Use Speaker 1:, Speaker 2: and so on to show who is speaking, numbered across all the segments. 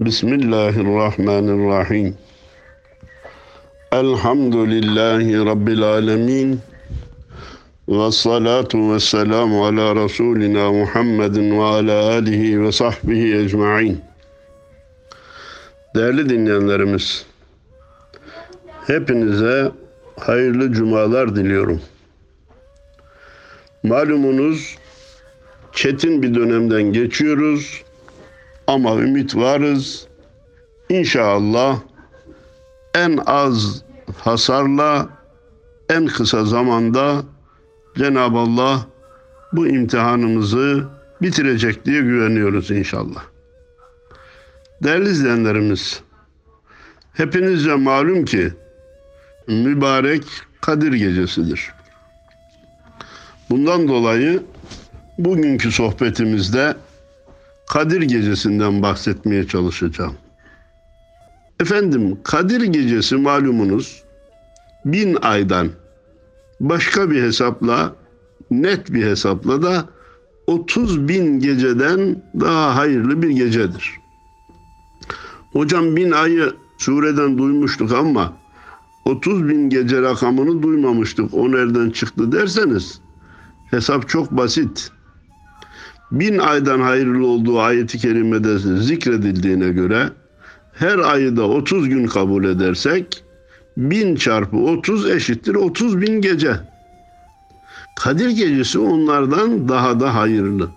Speaker 1: Bismillahirrahmanirrahim. Elhamdülillahi Rabbil alemin. Ve salatu ve selamu ala Resulina Muhammedin ve ala alihi ve sahbihi ecma'in. Değerli dinleyenlerimiz, hepinize hayırlı cumalar diliyorum. Malumunuz çetin bir dönemden geçiyoruz ama ümit varız. İnşallah en az hasarla en kısa zamanda Cenab-ı Allah bu imtihanımızı bitirecek diye güveniyoruz inşallah. Değerli izleyenlerimiz, hepinizce malum ki mübarek Kadir Gecesidir. Bundan dolayı bugünkü sohbetimizde Kadir Gecesi'nden bahsetmeye çalışacağım. Efendim Kadir Gecesi malumunuz bin aydan başka bir hesapla net bir hesapla da 30 bin geceden daha hayırlı bir gecedir. Hocam bin ayı sureden duymuştuk ama 30 bin gece rakamını duymamıştık. O nereden çıktı derseniz hesap çok basit. Bin aydan hayırlı olduğu ayeti kerimede zikredildiğine göre her ayı da 30 gün kabul edersek bin çarpı 30 eşittir 30 bin gece. Kadir gecesi onlardan daha da hayırlı.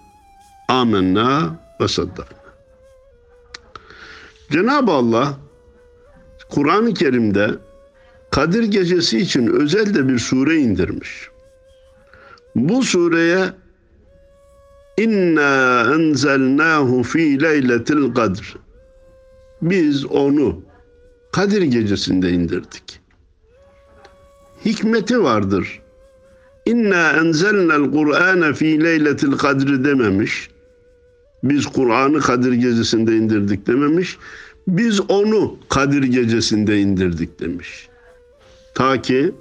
Speaker 1: Amenna ve saddakna. Cenab-ı Allah Kur'an-ı Kerim'de Kadir gecesi için özel de bir sure indirmiş. Bu sureye İnna enzelnahu fi leyletil kadr. Biz onu Kadir gecesinde indirdik. Hikmeti vardır. İnna enzelnel Kur'ane fi leyletil kadri dememiş. Biz Kur'an'ı Kadir gecesinde indirdik dememiş. Biz onu Kadir gecesinde indirdik demiş. Ta ki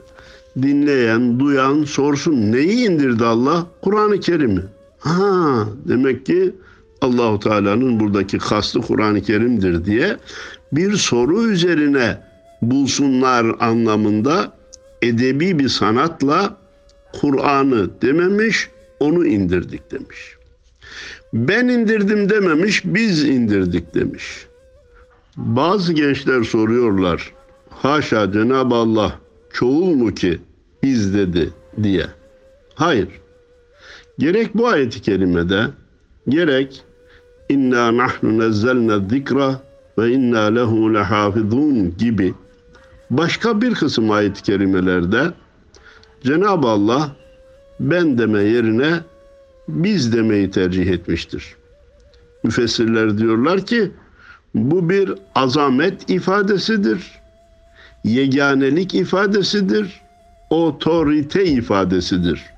Speaker 1: dinleyen, duyan sorsun neyi indirdi Allah? Kur'an-ı Kerim'i. Ha, demek ki Allahu Teala'nın buradaki kastı Kur'an-ı Kerim'dir diye bir soru üzerine bulsunlar anlamında edebi bir sanatla Kur'an'ı dememiş, onu indirdik demiş. Ben indirdim dememiş, biz indirdik demiş. Bazı gençler soruyorlar. Haşa Cenab-ı Allah çoğul mu ki biz dedi diye. Hayır. Gerek bu ayeti kerimede gerek inna nahnu nezzelne zikra ve inna lehu lehafizun gibi başka bir kısım ayet-i kerimelerde Cenab-ı Allah ben deme yerine biz demeyi tercih etmiştir. Müfessirler diyorlar ki bu bir azamet ifadesidir. Yeganelik ifadesidir. Otorite ifadesidir.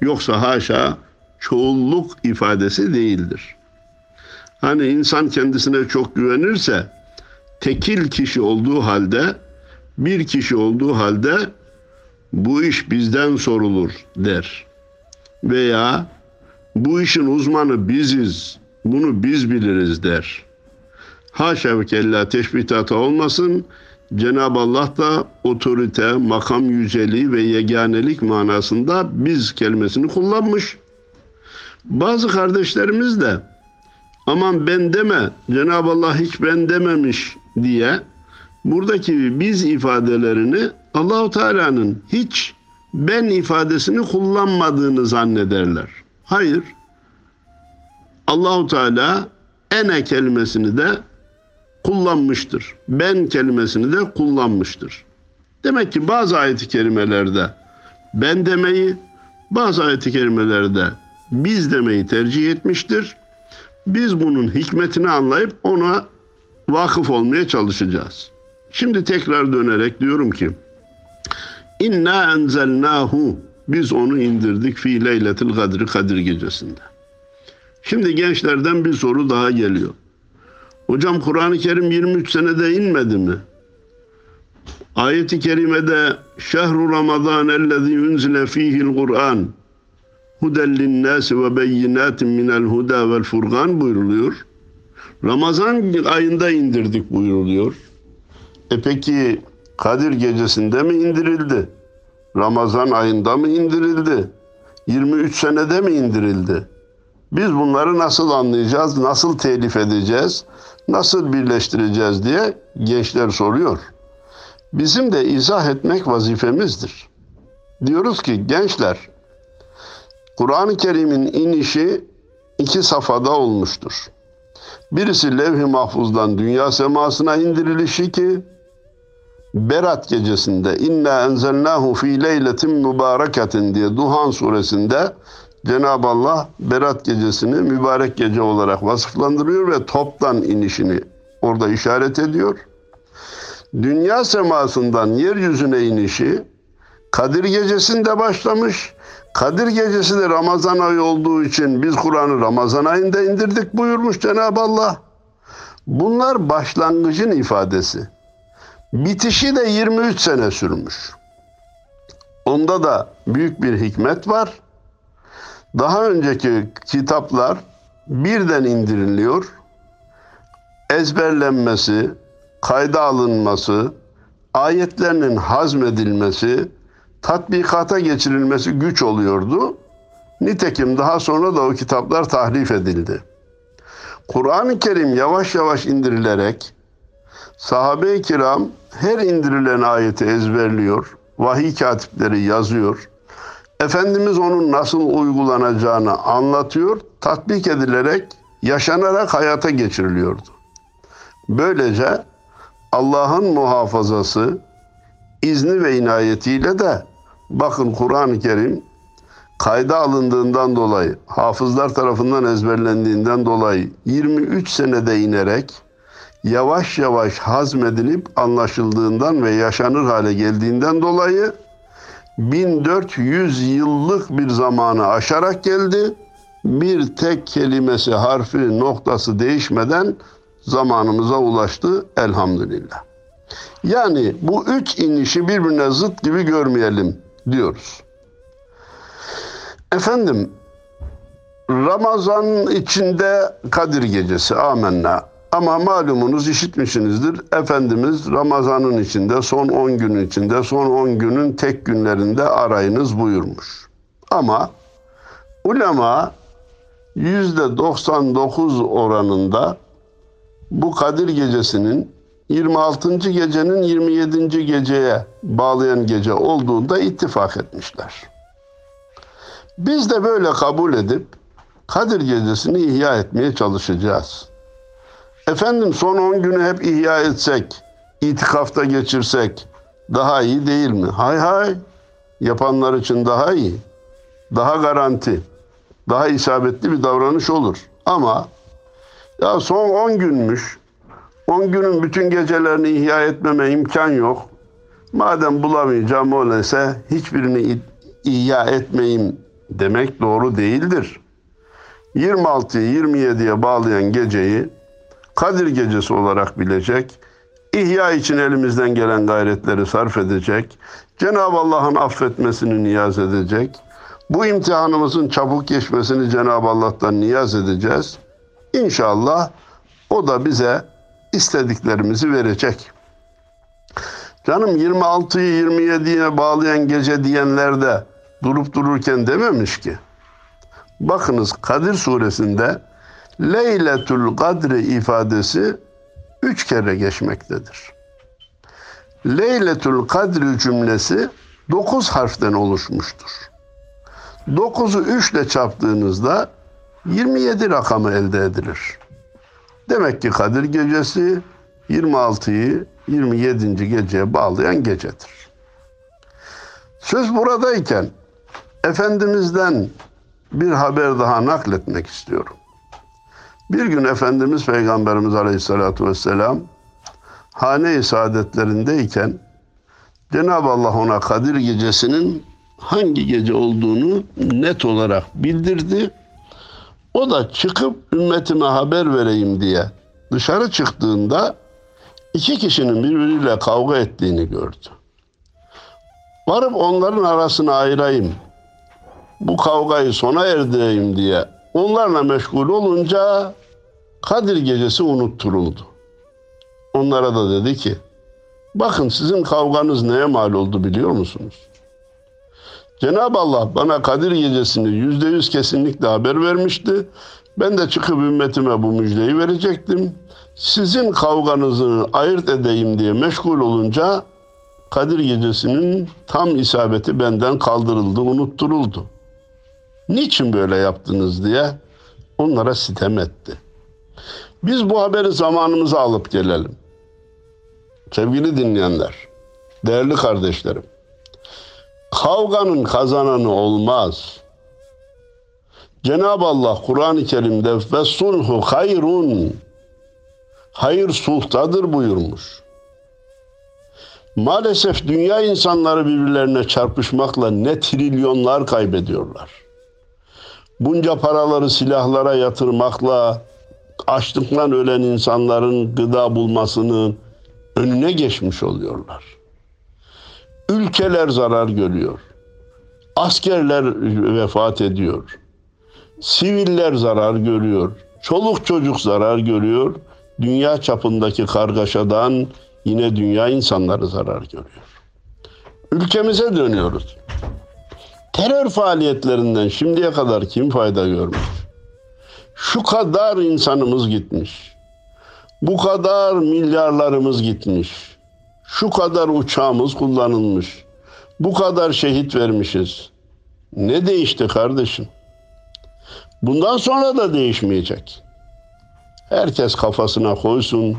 Speaker 1: Yoksa haşa çoğulluk ifadesi değildir. Hani insan kendisine çok güvenirse tekil kişi olduğu halde bir kişi olduğu halde bu iş bizden sorulur der. Veya bu işin uzmanı biziz, bunu biz biliriz der. Haşa ve kella teşbihata olmasın, Cenab-ı Allah da otorite, makam yüceliği ve yeganelik manasında biz kelimesini kullanmış. Bazı kardeşlerimiz de aman ben deme, Cenab-ı Allah hiç ben dememiş diye buradaki biz ifadelerini Allahu Teala'nın hiç ben ifadesini kullanmadığını zannederler. Hayır. Allahu Teala ene kelimesini de kullanmıştır. Ben kelimesini de kullanmıştır. Demek ki bazı ayet-i kerimelerde ben demeyi, bazı ayet-i kerimelerde biz demeyi tercih etmiştir. Biz bunun hikmetini anlayıp ona vakıf olmaya çalışacağız. Şimdi tekrar dönerek diyorum ki İnna enzelnahu biz onu indirdik fi leyletil kadri kadir gecesinde. Şimdi gençlerden bir soru daha geliyor. Hocam Kur'an-ı Kerim 23 senede inmedi mi? Ayet-i kerimede şehru ramazan ellezî unzile fîhil Kur'an huden linnâsi ve beyinâtin minel huda vel furgan buyruluyor. Ramazan ayında indirdik buyuruluyor. E peki Kadir gecesinde mi indirildi? Ramazan ayında mı indirildi? 23 senede mi indirildi? Biz bunları nasıl anlayacağız, nasıl telif edeceğiz, nasıl birleştireceğiz diye gençler soruyor. Bizim de izah etmek vazifemizdir. Diyoruz ki gençler, Kur'an-ı Kerim'in inişi iki safhada olmuştur. Birisi levh-i mahfuzdan dünya semasına indirilişi ki Berat gecesinde inna enzelnahu fi leyletin mübareketin diye Duhan suresinde Cenab-ı Allah Berat gecesini mübarek gece olarak vasıflandırıyor ve toptan inişini orada işaret ediyor. Dünya semasından yeryüzüne inişi Kadir gecesinde başlamış. Kadir gecesi de Ramazan ayı olduğu için biz Kur'an'ı Ramazan ayında indirdik buyurmuş Cenab-ı Allah. Bunlar başlangıcın ifadesi. Bitişi de 23 sene sürmüş. Onda da büyük bir hikmet var. Daha önceki kitaplar birden indiriliyor. Ezberlenmesi, kayda alınması, ayetlerinin hazmedilmesi, tatbikata geçirilmesi güç oluyordu. Nitekim daha sonra da o kitaplar tahrif edildi. Kur'an-ı Kerim yavaş yavaş indirilerek sahabe-i kiram her indirilen ayeti ezberliyor, vahiy katipleri yazıyor. Efendimiz onun nasıl uygulanacağını anlatıyor, tatbik edilerek, yaşanarak hayata geçiriliyordu. Böylece Allah'ın muhafazası, izni ve inayetiyle de bakın Kur'an-ı Kerim kayda alındığından dolayı, hafızlar tarafından ezberlendiğinden dolayı 23 senede inerek yavaş yavaş hazmedilip anlaşıldığından ve yaşanır hale geldiğinden dolayı 1400 yıllık bir zamanı aşarak geldi. Bir tek kelimesi, harfi, noktası değişmeden zamanımıza ulaştı elhamdülillah. Yani bu üç inişi birbirine zıt gibi görmeyelim diyoruz. Efendim Ramazan içinde Kadir Gecesi amenna. Ama malumunuz işitmişsinizdir. Efendimiz Ramazan'ın içinde son 10 günün içinde son 10 günün tek günlerinde arayınız buyurmuş. Ama ulema %99 oranında bu Kadir Gecesi'nin 26. gecenin 27. geceye bağlayan gece olduğunda ittifak etmişler. Biz de böyle kabul edip Kadir Gecesi'ni ihya etmeye çalışacağız. Efendim son 10 günü hep ihya etsek, itikafta geçirsek daha iyi değil mi? Hay hay. Yapanlar için daha iyi. Daha garanti. Daha isabetli bir davranış olur. Ama ya son 10 günmüş. 10 günün bütün gecelerini ihya etmeme imkan yok. Madem bulamayacağım öyleyse hiçbirini ihya etmeyeyim demek doğru değildir. 26'yı 27'ye bağlayan geceyi Kadir gecesi olarak bilecek, ihya için elimizden gelen gayretleri sarf edecek, Cenab-ı Allah'ın affetmesini niyaz edecek, bu imtihanımızın çabuk geçmesini Cenab-ı Allah'tan niyaz edeceğiz. İnşallah o da bize istediklerimizi verecek. Canım 26'yı 27'ye bağlayan gece diyenler de durup dururken dememiş ki. Bakınız Kadir suresinde Leyletül Kadri ifadesi üç kere geçmektedir. Leyletül Kadri cümlesi dokuz harften oluşmuştur. Dokuzu üçle çarptığınızda 27 rakamı elde edilir. Demek ki Kadir gecesi 26'yı 27. geceye bağlayan gecedir. Söz buradayken Efendimiz'den bir haber daha nakletmek istiyorum. Bir gün Efendimiz Peygamberimiz Aleyhisselatü Vesselam hane-i saadetlerindeyken Cenab-ı Allah ona Kadir gecesinin hangi gece olduğunu net olarak bildirdi. O da çıkıp ümmetime haber vereyim diye dışarı çıktığında iki kişinin birbiriyle kavga ettiğini gördü. Varıp onların arasını ayırayım, bu kavgayı sona erdireyim diye onlarla meşgul olunca Kadir gecesi unutturuldu. Onlara da dedi ki, bakın sizin kavganız neye mal oldu biliyor musunuz? Cenab-ı Allah bana Kadir gecesini yüzde yüz kesinlikle haber vermişti. Ben de çıkıp ümmetime bu müjdeyi verecektim. Sizin kavganızı ayırt edeyim diye meşgul olunca Kadir gecesinin tam isabeti benden kaldırıldı, unutturuldu. Niçin böyle yaptınız diye onlara sitem etti. Biz bu haberi zamanımıza alıp gelelim. Sevgili dinleyenler, değerli kardeşlerim. Kavganın kazananı olmaz. Cenab-ı Allah Kur'an-ı Kerim'de ve sulhu hayrun hayır sulhtadır buyurmuş. Maalesef dünya insanları birbirlerine çarpışmakla ne trilyonlar kaybediyorlar. Bunca paraları silahlara yatırmakla açlıktan ölen insanların gıda bulmasının önüne geçmiş oluyorlar. Ülkeler zarar görüyor. Askerler vefat ediyor. Siviller zarar görüyor. Çoluk çocuk zarar görüyor. Dünya çapındaki kargaşadan yine dünya insanları zarar görüyor. Ülkemize dönüyoruz. Terör faaliyetlerinden şimdiye kadar kim fayda görmüş? Şu kadar insanımız gitmiş. Bu kadar milyarlarımız gitmiş. Şu kadar uçağımız kullanılmış. Bu kadar şehit vermişiz. Ne değişti kardeşim? Bundan sonra da değişmeyecek. Herkes kafasına koysun.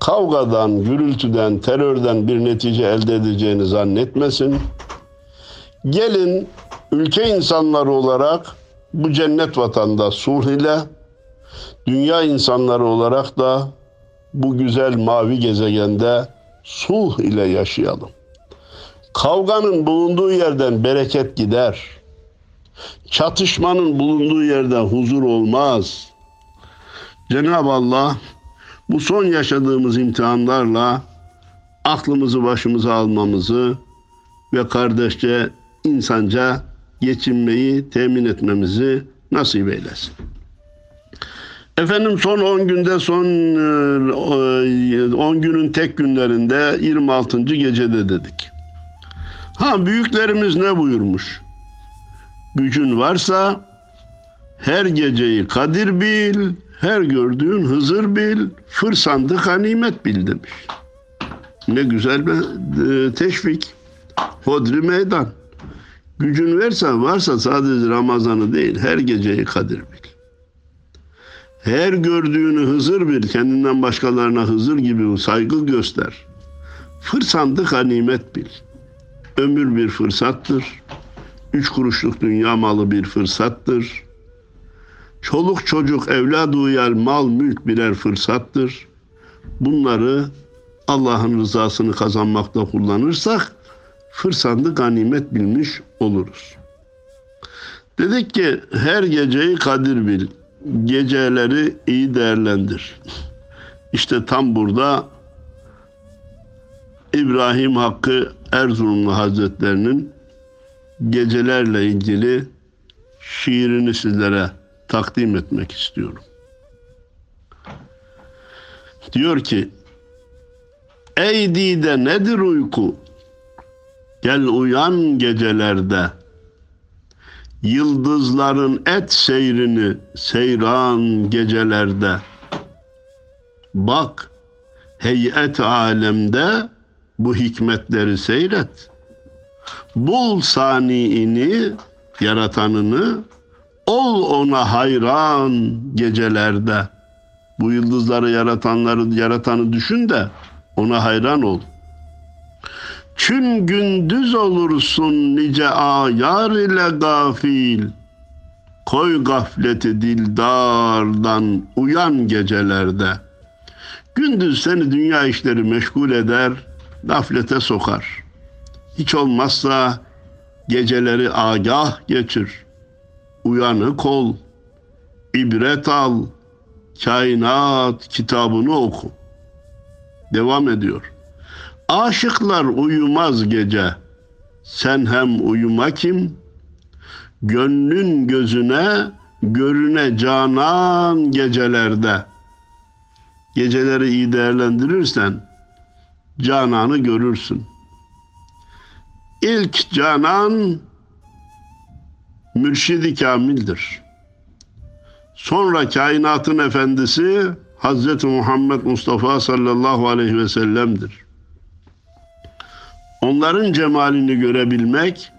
Speaker 1: Kavgadan, gürültüden, terörden bir netice elde edeceğini zannetmesin. Gelin ülke insanları olarak bu cennet vatanda sulh ile dünya insanları olarak da bu güzel mavi gezegende sulh ile yaşayalım. Kavganın bulunduğu yerden bereket gider. Çatışmanın bulunduğu yerde huzur olmaz. Cenab-ı Allah bu son yaşadığımız imtihanlarla aklımızı başımıza almamızı ve kardeşçe insanca geçinmeyi temin etmemizi nasip eylesin. Efendim son 10 günde son 10 günün tek günlerinde 26. gecede dedik. Ha büyüklerimiz ne buyurmuş? Gücün varsa her geceyi kadir bil, her gördüğün Hızır bil, fırsandı ganimet bil demiş. Ne güzel bir teşvik. Hodri meydan. Gücün varsa, varsa sadece Ramazan'ı değil, her geceyi kadir bil. Her gördüğünü Hızır bil, kendinden başkalarına Hızır gibi saygı göster. Fırsandı ganimet bil. Ömür bir fırsattır. Üç kuruşluk dünya malı bir fırsattır. Çoluk çocuk evlad uyar mal mülk birer fırsattır. Bunları Allah'ın rızasını kazanmakta kullanırsak fırsandı ganimet bilmiş oluruz. Dedik ki her geceyi kadir bil. Geceleri iyi değerlendir. İşte tam burada İbrahim Hakkı Erzurumlu Hazretlerinin gecelerle ilgili şiirini sizlere takdim etmek istiyorum. Diyor ki Ey dide nedir uyku? Gel uyan gecelerde. Yıldızların et seyrini seyran gecelerde. Bak heyet alemde bu hikmetleri seyret. Bul saniini, yaratanını, ol ona hayran gecelerde. Bu yıldızları yaratanları yaratanı düşün de ona hayran ol. Çün gündüz olursun nice ayar ile gafil. Koy gafleti dildardan uyan gecelerde. Gündüz seni dünya işleri meşgul eder, gaflete sokar. Hiç olmazsa geceleri agah geçir. Uyanık ol, ibret al, kainat kitabını oku. Devam ediyor. Aşıklar uyumaz gece. Sen hem uyuma kim? Gönlün gözüne görüne canan gecelerde geceleri iyi değerlendirirsen cananı görürsün. İlk canan mürşidi kamildir. Sonra kainatın efendisi Hazreti Muhammed Mustafa sallallahu aleyhi ve sellem'dir. Onların cemalini görebilmek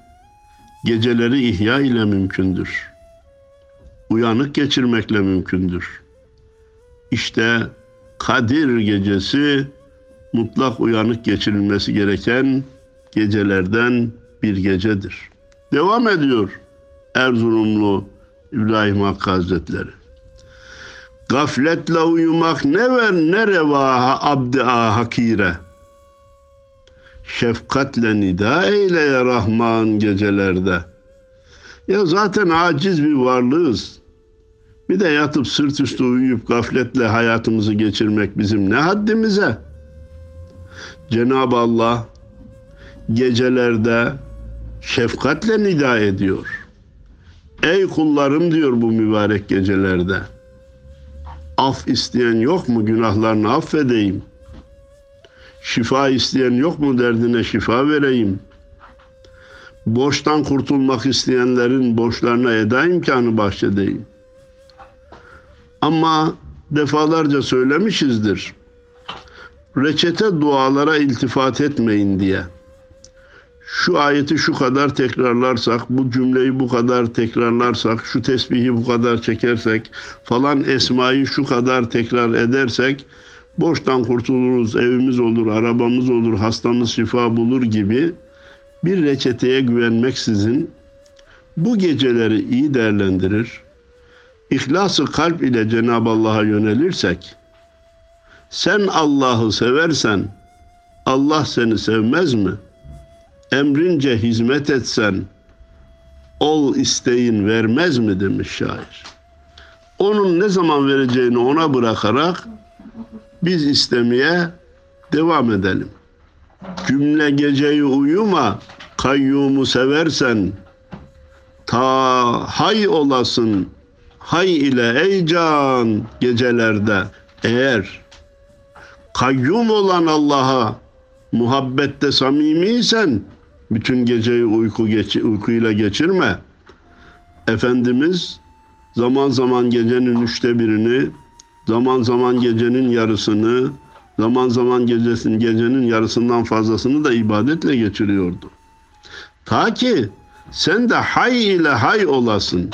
Speaker 1: geceleri ihya ile mümkündür. Uyanık geçirmekle mümkündür. İşte Kadir gecesi mutlak uyanık geçirilmesi gereken gecelerden bir gecedir. Devam ediyor Erzurumlu İbrahim Hakkı Hazretleri. Gafletle uyumak ne ver ne reva abdi hakire. Şefkatle nida eyle ya Rahman gecelerde. Ya zaten aciz bir varlığız. Bir de yatıp sırt üstü uyuyup gafletle hayatımızı geçirmek bizim ne haddimize? Cenab-ı Allah gecelerde şefkatle nida ediyor. Ey kullarım diyor bu mübarek gecelerde. Af isteyen yok mu günahlarını affedeyim. Şifa isteyen yok mu derdine şifa vereyim. Borçtan kurtulmak isteyenlerin borçlarına eda imkanı bahşedeyim. Ama defalarca söylemişizdir. Reçete dualara iltifat etmeyin diye. Şu ayeti şu kadar tekrarlarsak, bu cümleyi bu kadar tekrarlarsak, şu tesbihi bu kadar çekersek, falan esmayı şu kadar tekrar edersek, borçtan kurtuluruz, evimiz olur, arabamız olur, hastamız şifa bulur gibi bir reçeteye güvenmeksizin bu geceleri iyi değerlendirir, İhlası kalp ile Cenab-ı Allah'a yönelirsek, sen Allah'ı seversen, Allah seni sevmez mi? Emrince hizmet etsen, ol isteğin vermez mi demiş şair. Onun ne zaman vereceğini ona bırakarak biz istemeye devam edelim. Cümle geceyi uyuma, kayyumu seversen, ta hay olasın hay ile ey can gecelerde eğer kayyum olan Allah'a muhabbette samimiysen bütün geceyi uyku geç, uykuyla geçirme. Efendimiz zaman zaman gecenin üçte birini, zaman zaman gecenin yarısını, zaman zaman gecesin, gecenin yarısından fazlasını da ibadetle geçiriyordu. Ta ki sen de hay ile hay olasın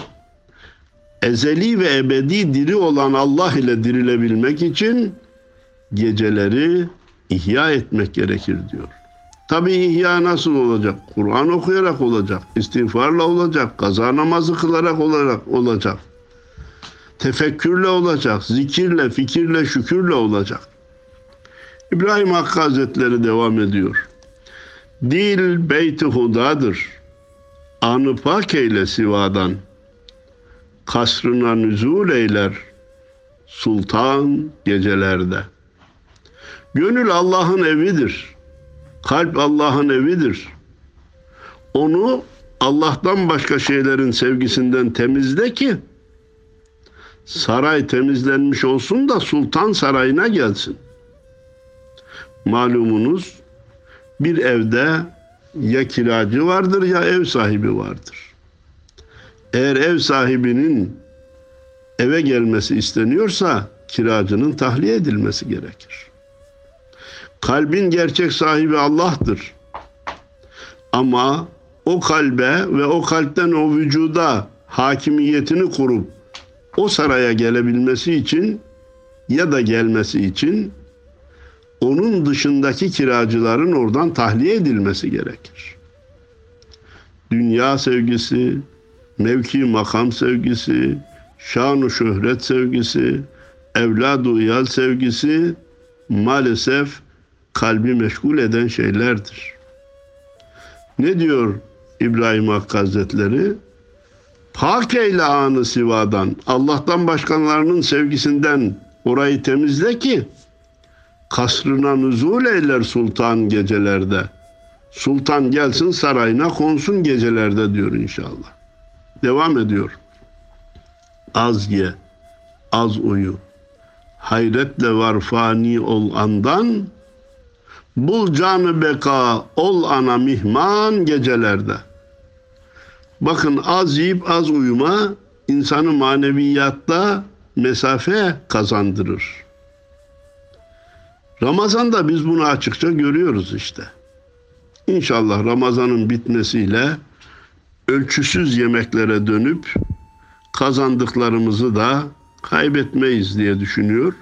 Speaker 1: ezeli ve ebedi diri olan Allah ile dirilebilmek için geceleri ihya etmek gerekir diyor. Tabi ihya nasıl olacak? Kur'an okuyarak olacak, istiğfarla olacak, kaza namazı kılarak olarak olacak. Tefekkürle olacak, zikirle, fikirle, şükürle olacak. İbrahim Hakkı Hazretleri devam ediyor. Dil beyti hudadır. Anı pak eyle sivadan.'' kasrına nüzul eyler sultan gecelerde. Gönül Allah'ın evidir. Kalp Allah'ın evidir. Onu Allah'tan başka şeylerin sevgisinden temizle ki saray temizlenmiş olsun da sultan sarayına gelsin. Malumunuz bir evde ya kiracı vardır ya ev sahibi vardır. Eğer ev sahibinin eve gelmesi isteniyorsa kiracının tahliye edilmesi gerekir. Kalbin gerçek sahibi Allah'tır. Ama o kalbe ve o kalpten o vücuda hakimiyetini kurup o saraya gelebilmesi için ya da gelmesi için onun dışındaki kiracıların oradan tahliye edilmesi gerekir. Dünya sevgisi, mevki makam sevgisi, şanu şöhret sevgisi, evladu uyal sevgisi maalesef kalbi meşgul eden şeylerdir. Ne diyor İbrahim Hakkı Hazretleri? Pak eyle anı sivadan, Allah'tan başkanlarının sevgisinden orayı temizle ki kasrına nüzul eyler sultan gecelerde. Sultan gelsin sarayına konsun gecelerde diyor inşallah. Devam ediyor. az ye, az uyu. Hayretle var fani ol andan, bul canı beka ol ana mihman gecelerde. Bakın az yiyip az uyuma insanı maneviyatta mesafe kazandırır. Ramazan'da biz bunu açıkça görüyoruz işte. İnşallah Ramazan'ın bitmesiyle ölçüsüz yemeklere dönüp kazandıklarımızı da kaybetmeyiz diye düşünüyor.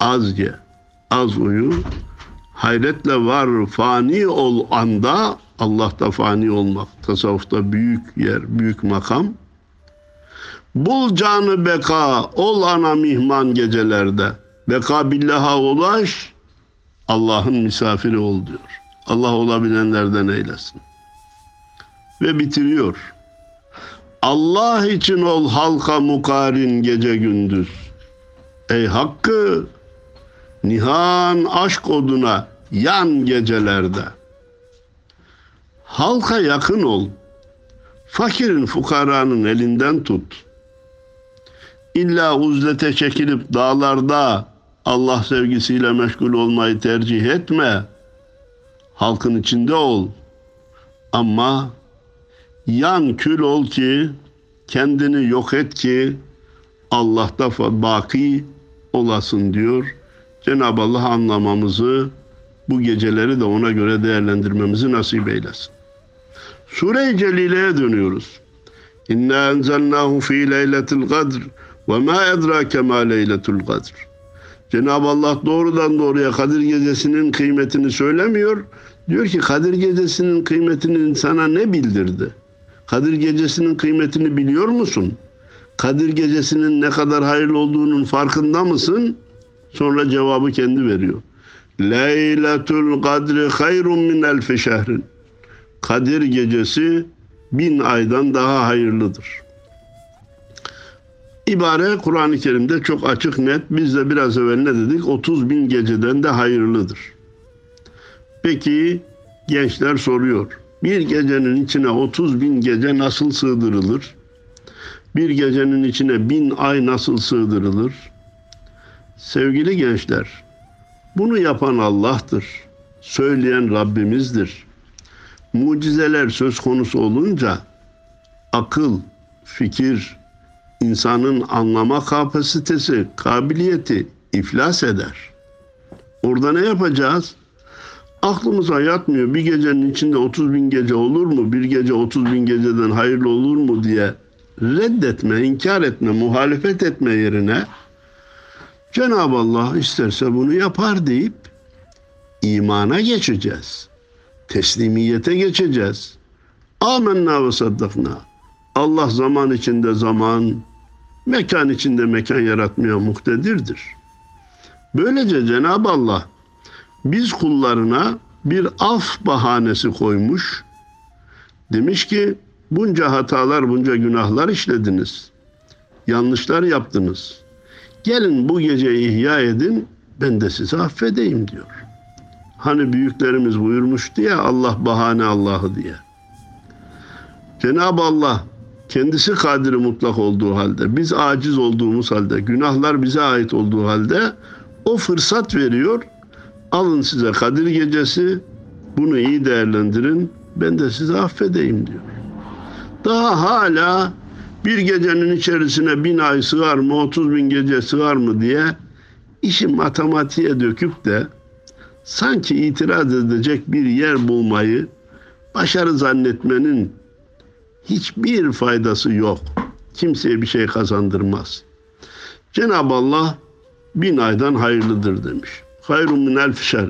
Speaker 1: Az ye, az uyu, hayretle var fani ol anda Allah'ta fani olmak, tasavvufta büyük yer, büyük makam. Bul canı beka, ol ana mihman gecelerde. Beka billaha ulaş, Allah'ın misafiri ol diyor. Allah olabilenlerden eylesin. Ve bitiriyor. Allah için ol halka mukarin gece gündüz. Ey Hakkı, nihan aşk oduna yan gecelerde. Halka yakın ol. Fakirin fukaranın elinden tut. İlla uzlete çekilip dağlarda Allah sevgisiyle meşgul olmayı tercih etme. Halkın içinde ol. Ama yan kül ol ki kendini yok et ki Allah'ta baki olasın diyor. Cenab-ı Allah anlamamızı bu geceleri de ona göre değerlendirmemizi nasip eylesin. Sure-i Celile'ye dönüyoruz. İnna enzelnahu fi leyletil kadr ve ma edrake ma leyletul kadr. Cenab-ı Allah doğrudan doğruya Kadir Gecesi'nin kıymetini söylemiyor. Diyor ki Kadir Gecesi'nin kıymetini sana ne bildirdi? Kadir Gecesi'nin kıymetini biliyor musun? Kadir Gecesi'nin ne kadar hayırlı olduğunun farkında mısın? Sonra cevabı kendi veriyor. Leyletul kadri hayrun min elfi şehrin. Kadir gecesi bin aydan daha hayırlıdır. İbare Kur'an-ı Kerim'de çok açık net. Biz de biraz evvel ne dedik? 30 bin geceden de hayırlıdır. Peki gençler soruyor. Bir gecenin içine 30 bin gece nasıl sığdırılır? Bir gecenin içine bin ay nasıl sığdırılır? Sevgili gençler, bunu yapan Allah'tır. Söyleyen Rabbimizdir. Mucizeler söz konusu olunca akıl, fikir, insanın anlama kapasitesi, kabiliyeti iflas eder. Orada ne yapacağız? Aklımıza yatmıyor. Bir gecenin içinde 30 bin gece olur mu? Bir gece 30 bin geceden hayırlı olur mu diye reddetme, inkar etme, muhalefet etme yerine Cenab-ı Allah isterse bunu yapar deyip imana geçeceğiz. Teslimiyete geçeceğiz. Amenna ve saddakna. Allah zaman içinde zaman, mekan içinde mekan yaratmaya muhtedirdir. Böylece Cenab-ı Allah biz kullarına bir af bahanesi koymuş. Demiş ki bunca hatalar, bunca günahlar işlediniz. Yanlışlar yaptınız. Gelin bu gece ihya edin, ben de sizi affedeyim diyor. Hani büyüklerimiz buyurmuştu ya Allah bahane Allah'ı diye. Cenab-ı Allah kendisi kadiri mutlak olduğu halde, biz aciz olduğumuz halde, günahlar bize ait olduğu halde o fırsat veriyor. Alın size Kadir gecesi, bunu iyi değerlendirin, ben de sizi affedeyim diyor. Daha hala bir gecenin içerisine bin ay sığar mı, otuz bin gece sığar mı diye işi matematiğe döküp de sanki itiraz edecek bir yer bulmayı başarı zannetmenin hiçbir faydası yok. Kimseye bir şey kazandırmaz. Cenab-ı Allah bin aydan hayırlıdır demiş. Hayrun min elf şer.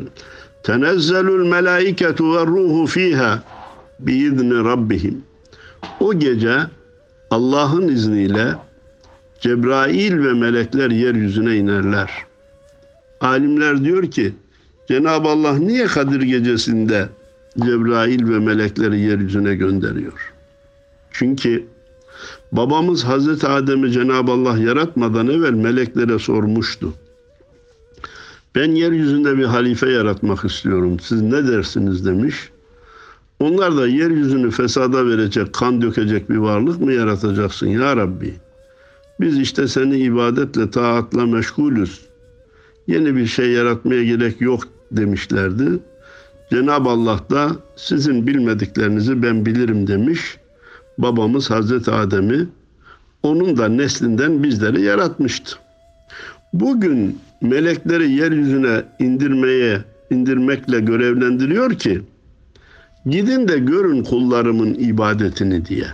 Speaker 1: Tenezzelul melaiketu ve ruhu fiha biizni rabbihim. O gece Allah'ın izniyle Cebrail ve melekler yeryüzüne inerler. Alimler diyor ki Cenab-ı Allah niye Kadir gecesinde Cebrail ve melekleri yeryüzüne gönderiyor? Çünkü babamız Hazreti Adem'i Cenab-ı Allah yaratmadan evvel meleklere sormuştu. Ben yeryüzünde bir halife yaratmak istiyorum. Siz ne dersiniz demiş. Onlar da yeryüzünü fesada verecek, kan dökecek bir varlık mı yaratacaksın ya Rabbi? Biz işte seni ibadetle, taatla meşgulüz. Yeni bir şey yaratmaya gerek yok demişlerdi. Cenab-ı Allah da sizin bilmediklerinizi ben bilirim demiş. Babamız Hazreti Adem'i onun da neslinden bizleri yaratmıştı. Bugün melekleri yeryüzüne indirmeye indirmekle görevlendiriyor ki gidin de görün kullarımın ibadetini diye.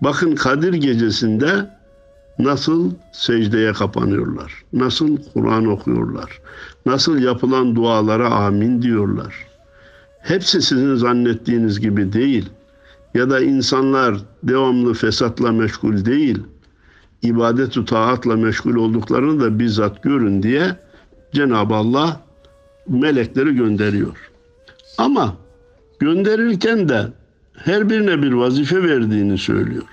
Speaker 1: Bakın Kadir gecesinde nasıl secdeye kapanıyorlar. Nasıl Kur'an okuyorlar. Nasıl yapılan dualara amin diyorlar. Hepsi sizin zannettiğiniz gibi değil. Ya da insanlar devamlı fesatla meşgul değil. İbadet-ü taatla meşgul olduklarını da bizzat görün diye Cenab-ı Allah melekleri gönderiyor. Ama gönderirken de her birine bir vazife verdiğini söylüyor.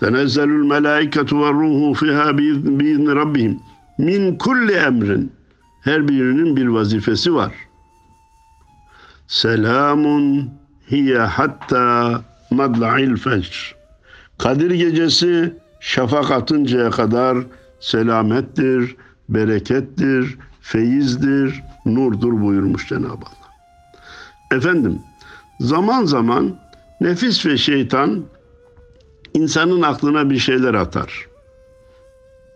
Speaker 1: Tenezzelül melaiketu ve ruhu fiha biizni rabbihim min kulli emrin. Her birinin bir vazifesi var. Selamun hiye hatta madla'il fecr. Kadir gecesi şafak atıncaya kadar selamettir, berekettir, feyizdir, nurdur buyurmuş Cenab-ı Allah. Efendim, zaman zaman nefis ve şeytan insanın aklına bir şeyler atar.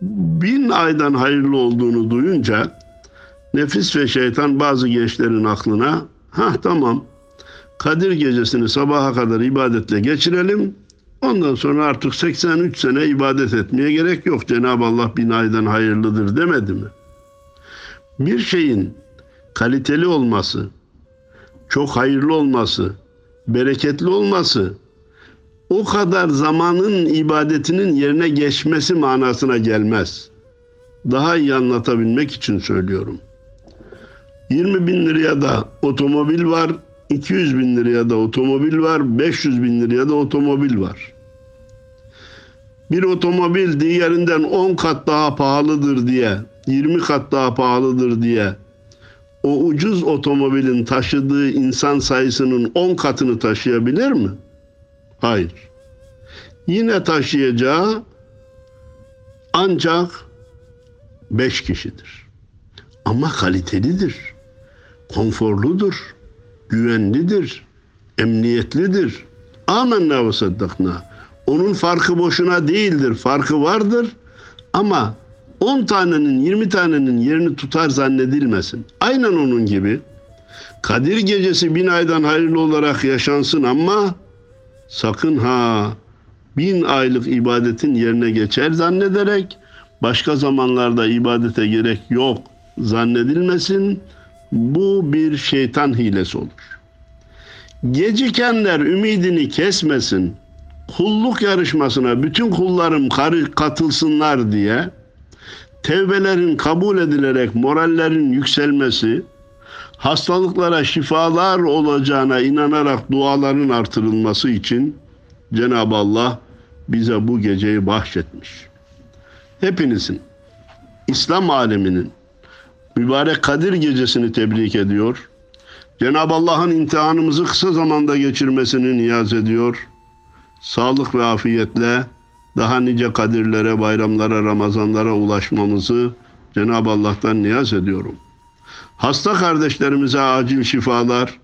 Speaker 1: Bin aydan hayırlı olduğunu duyunca nefis ve şeytan bazı gençlerin aklına ha tamam Kadir gecesini sabaha kadar ibadetle geçirelim. Ondan sonra artık 83 sene ibadet etmeye gerek yok. Cenab-ı Allah bin aydan hayırlıdır demedi mi? Bir şeyin kaliteli olması, çok hayırlı olması, bereketli olması o kadar zamanın ibadetinin yerine geçmesi manasına gelmez. Daha iyi anlatabilmek için söylüyorum. 20 bin liraya da otomobil var, 200 bin liraya da otomobil var, 500 bin liraya da otomobil var. Bir otomobil diğerinden 10 kat daha pahalıdır diye, 20 kat daha pahalıdır diye o ucuz otomobilin taşıdığı insan sayısının 10 katını taşıyabilir mi? Hayır. Yine taşıyacağı ancak 5 kişidir. Ama kalitelidir. Konforludur. Güvenlidir. Emniyetlidir. Amenna ve saddakna. Onun farkı boşuna değildir. Farkı vardır. Ama 10 tanenin 20 tanenin yerini tutar zannedilmesin. Aynen onun gibi. Kadir gecesi bin aydan hayırlı olarak yaşansın ama sakın ha bin aylık ibadetin yerine geçer zannederek başka zamanlarda ibadete gerek yok zannedilmesin. Bu bir şeytan hilesi olur. Gecikenler ümidini kesmesin. Kulluk yarışmasına bütün kullarım katılsınlar diye tevbelerin kabul edilerek morallerin yükselmesi, hastalıklara şifalar olacağına inanarak duaların artırılması için Cenab-ı Allah bize bu geceyi bahşetmiş. Hepinizin, İslam aleminin mübarek Kadir gecesini tebrik ediyor. Cenab-ı Allah'ın imtihanımızı kısa zamanda geçirmesini niyaz ediyor. Sağlık ve afiyetle daha nice kadirlere, bayramlara, Ramazanlara ulaşmamızı Cenab-ı Allah'tan niyaz ediyorum. Hasta kardeşlerimize acil şifalar,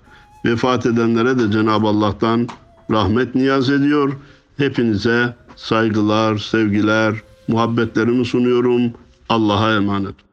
Speaker 1: vefat edenlere de Cenab-ı Allah'tan rahmet niyaz ediyor. Hepinize saygılar, sevgiler, muhabbetlerimi sunuyorum. Allah'a emanet.